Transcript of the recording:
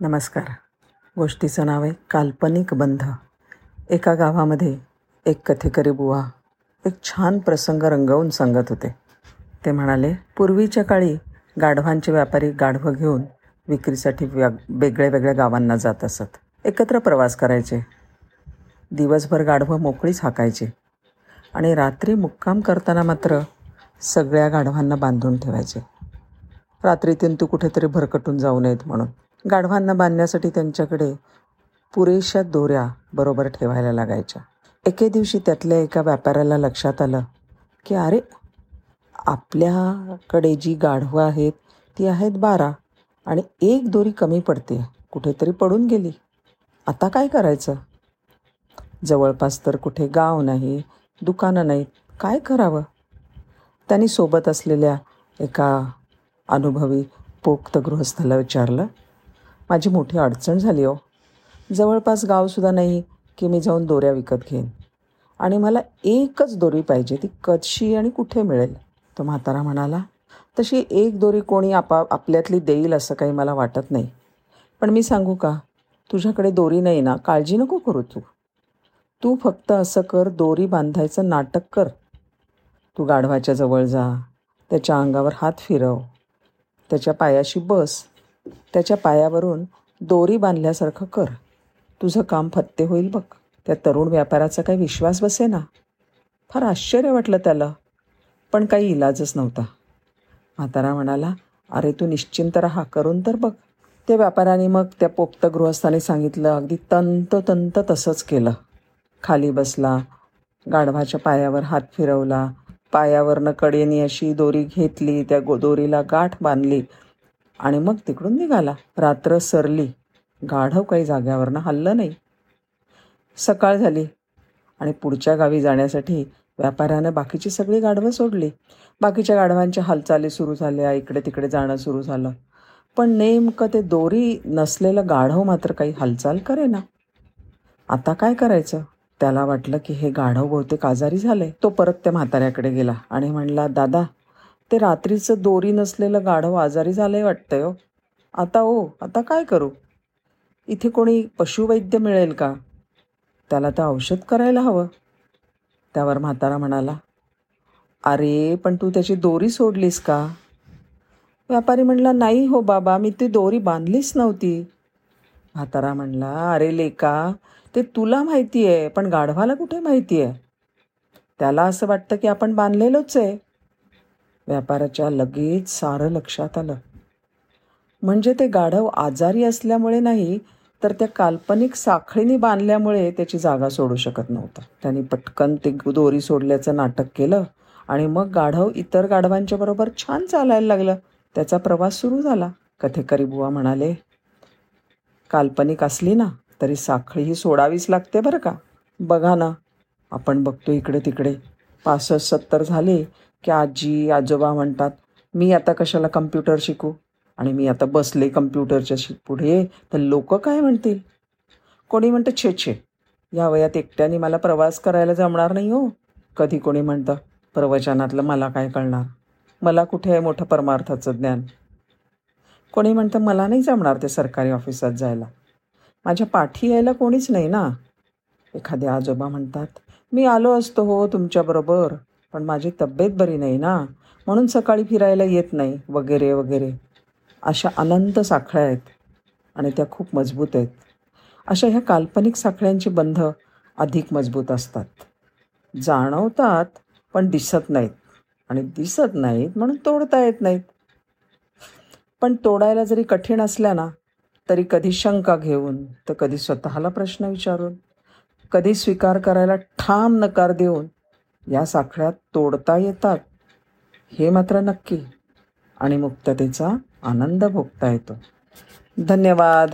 नमस्कार. गोष्टीचं नाव आहे काल्पनिक बंध. एका गावामध्ये एक कथेकरी बुवा एक छान प्रसंग रंगवून सांगत होते. ते म्हणाले पूर्वीच्या काळी गाढवांचे व्यापारी गाढवं घेऊन विक्रीसाठी व्या वेगळ्या वेगळ्या गावांना जात असत. एकत्र प्रवास करायचे. दिवसभर गाढवं मोकळीच हाकायची. आणि रात्री मुक्काम करताना मात्र सगळ्या गाढवांना बांधून ठेवायचे. रात्रीतून तू कुठेतरी भरकटून जाऊ नयेत म्हणून. गाढवांना बांधण्यासाठी त्यांच्याकडे पुरेशा दोऱ्या बरोबर ठेवायला लागायच्या. एके दिवशी त्यातल्या एका व्यापाऱ्याला लक्षात आलं की अरे आपल्याकडे जी गाढवं आहेत ती आहेत बारा आणि एक दोरी कमी पडते. कुठेतरी पडून गेली. आता काय करायचं? जवळपास तर कुठे गाव नाही दुकानं नाहीत काय करावं? त्यांनी सोबत असलेल्या एका अनुभवी पोक्त गृहस्थाला विचारलं माझी मोठी अडचण झाली हो. जवळपास गावसुद्धा नाही की मी जाऊन दोऱ्या विकत घेईन. आणि मला एकच दोरी पाहिजे ती कशी आणि कुठे मिळेल? तो म्हातारा म्हणाला तशी एक दोरी कोणी आपा आपल्यातली देईल असं काही मला वाटत नाही. पण मी सांगू का? तुझ्याकडे दोरी नाही ना काळजी नको करू तू. तू फक्त असं कर दोरी बांधायचं नाटक कर. तू गाढवाच्या जवळ जा त्याच्या अंगावर हात फिरव त्याच्या पायाशी बस. त्याच्या पायावरून दोरी बांधल्यासारखं कर. तुझं काम फत्ते होईल बघ. त्या तरुण व्यापाराचा काही विश्वास बसे ना. फार आश्चर्य वाटलं त्याला. पण काही इलाजच नव्हता. म्हातारा म्हणाला अरे तू निश्चिंत राहा करून तर बघ. त्या व्यापाऱ्याने मग त्या पोक्त गृहस्थाने सांगितलं अगदी तंत तंत तसंच केलं. खाली बसला गाढवाच्या पायावर हात फिरवला पायावरनं कडेनी अशी दोरी घेतली त्या गो दोरीला गाठ बांधली आणि मग तिकडून निघाला. रात्र सरली. गाढव काही जाग्यावरनं हल्लं नाही. सकाळ झाली आणि पुढच्या गावी जाण्यासाठी व्यापाऱ्यानं बाकीची सगळी गाढवं सोडली. बाकीच्या गाढवांच्या हालचाली सुरू झाल्या इकडे तिकडे जाणं सुरू झालं. पण नेमकं ते दोरी नसलेलं गाढव मात्र काही हालचाल करे ना आता काय करायचं? त्याला वाटलं की हे गाढव बहुतेक आजारी झाले तो परत त्या म्हाताऱ्याकडे गेला आणि म्हणला दादा ते रात्रीचं दोरी नसलेलं गाढव आजारी झालंय वाटतंय हो. आता ओ आता काय करू? इथे कोणी पशुवैद्य मिळेल का? त्याला तर औषध करायला हवं. त्यावर म्हातारा म्हणाला अरे पण तू त्याची दोरी सोडलीस का? व्यापारी म्हणला नाही हो बाबा मी ती दोरी बांधलीच नव्हती. म्हातारा म्हणला अरे लेका ते तुला माहिती आहे पण गाढवाला कुठे माहिती आहे त्याला असं वाटतं की आपण बांधलेलोच आहे. व्यापाराच्या लगेच सारं लक्षात आलं. म्हणजे ते गाढव आजारी असल्यामुळे नाही तर त्या काल्पनिक साखळीने बांधल्यामुळे त्याची जागा सोडू शकत नव्हतं. त्यांनी पटकन ते दोरी सोडल्याचं नाटक केलं आणि मग गाढव इतर गाढवांच्या बरोबर छान चालायला लागलं. त्याचा प्रवास सुरू झाला. कथेकरी बुवा म्हणाले काल्पनिक असली ना तरी साखळी ही सोडावीच लागते बरं का? बघा ना आपण बघतो इकडे तिकडे. पासष्ट सत्तर झाले की आजी आजोबा म्हणतात मी आता कशाला कम्प्युटर शिकू? आणि मी आता बसले कम्प्युटरच्या शि पुढे तर लोक काय म्हणतील? कोणी म्हणतं छे छे या वयात एकट्याने मला प्रवास करायला जमणार नाही हो. कधी कोणी म्हणतं प्रवचनातलं मला काय कळणार? मला कुठे आहे मोठं परमार्थाचं ज्ञान? कोणी म्हणतं मला नाही जमणार ते सरकारी ऑफिसात जायला. माझ्या पाठी यायला कोणीच नाही ना. एखादे आजोबा म्हणतात मी आलो असतो हो तुमच्याबरोबर. पण माझी तब्येत बरी नाही ना. म्हणून सकाळी फिरायला येत नाही वगैरे वगैरे. अशा अनंत साखळ्या आहेत आणि त्या खूप मजबूत आहेत. अशा ह्या काल्पनिक साखळ्यांचे बंध अधिक मजबूत असतात. जाणवतात पण दिसत नाहीत. आणि दिसत नाहीत म्हणून तोडता येत नाहीत. पण तोडायला जरी कठीण असल्या ना तरी कधी शंका घेऊन तर कधी स्वतःला प्रश्न विचारून कधी स्वीकार करायला ठाम नकार देऊन या साखळ्यात तोडता येतात. हे मात्र नक्की. आणि मुक्ततेचा आनंद भोगता येतो. धन्यवाद.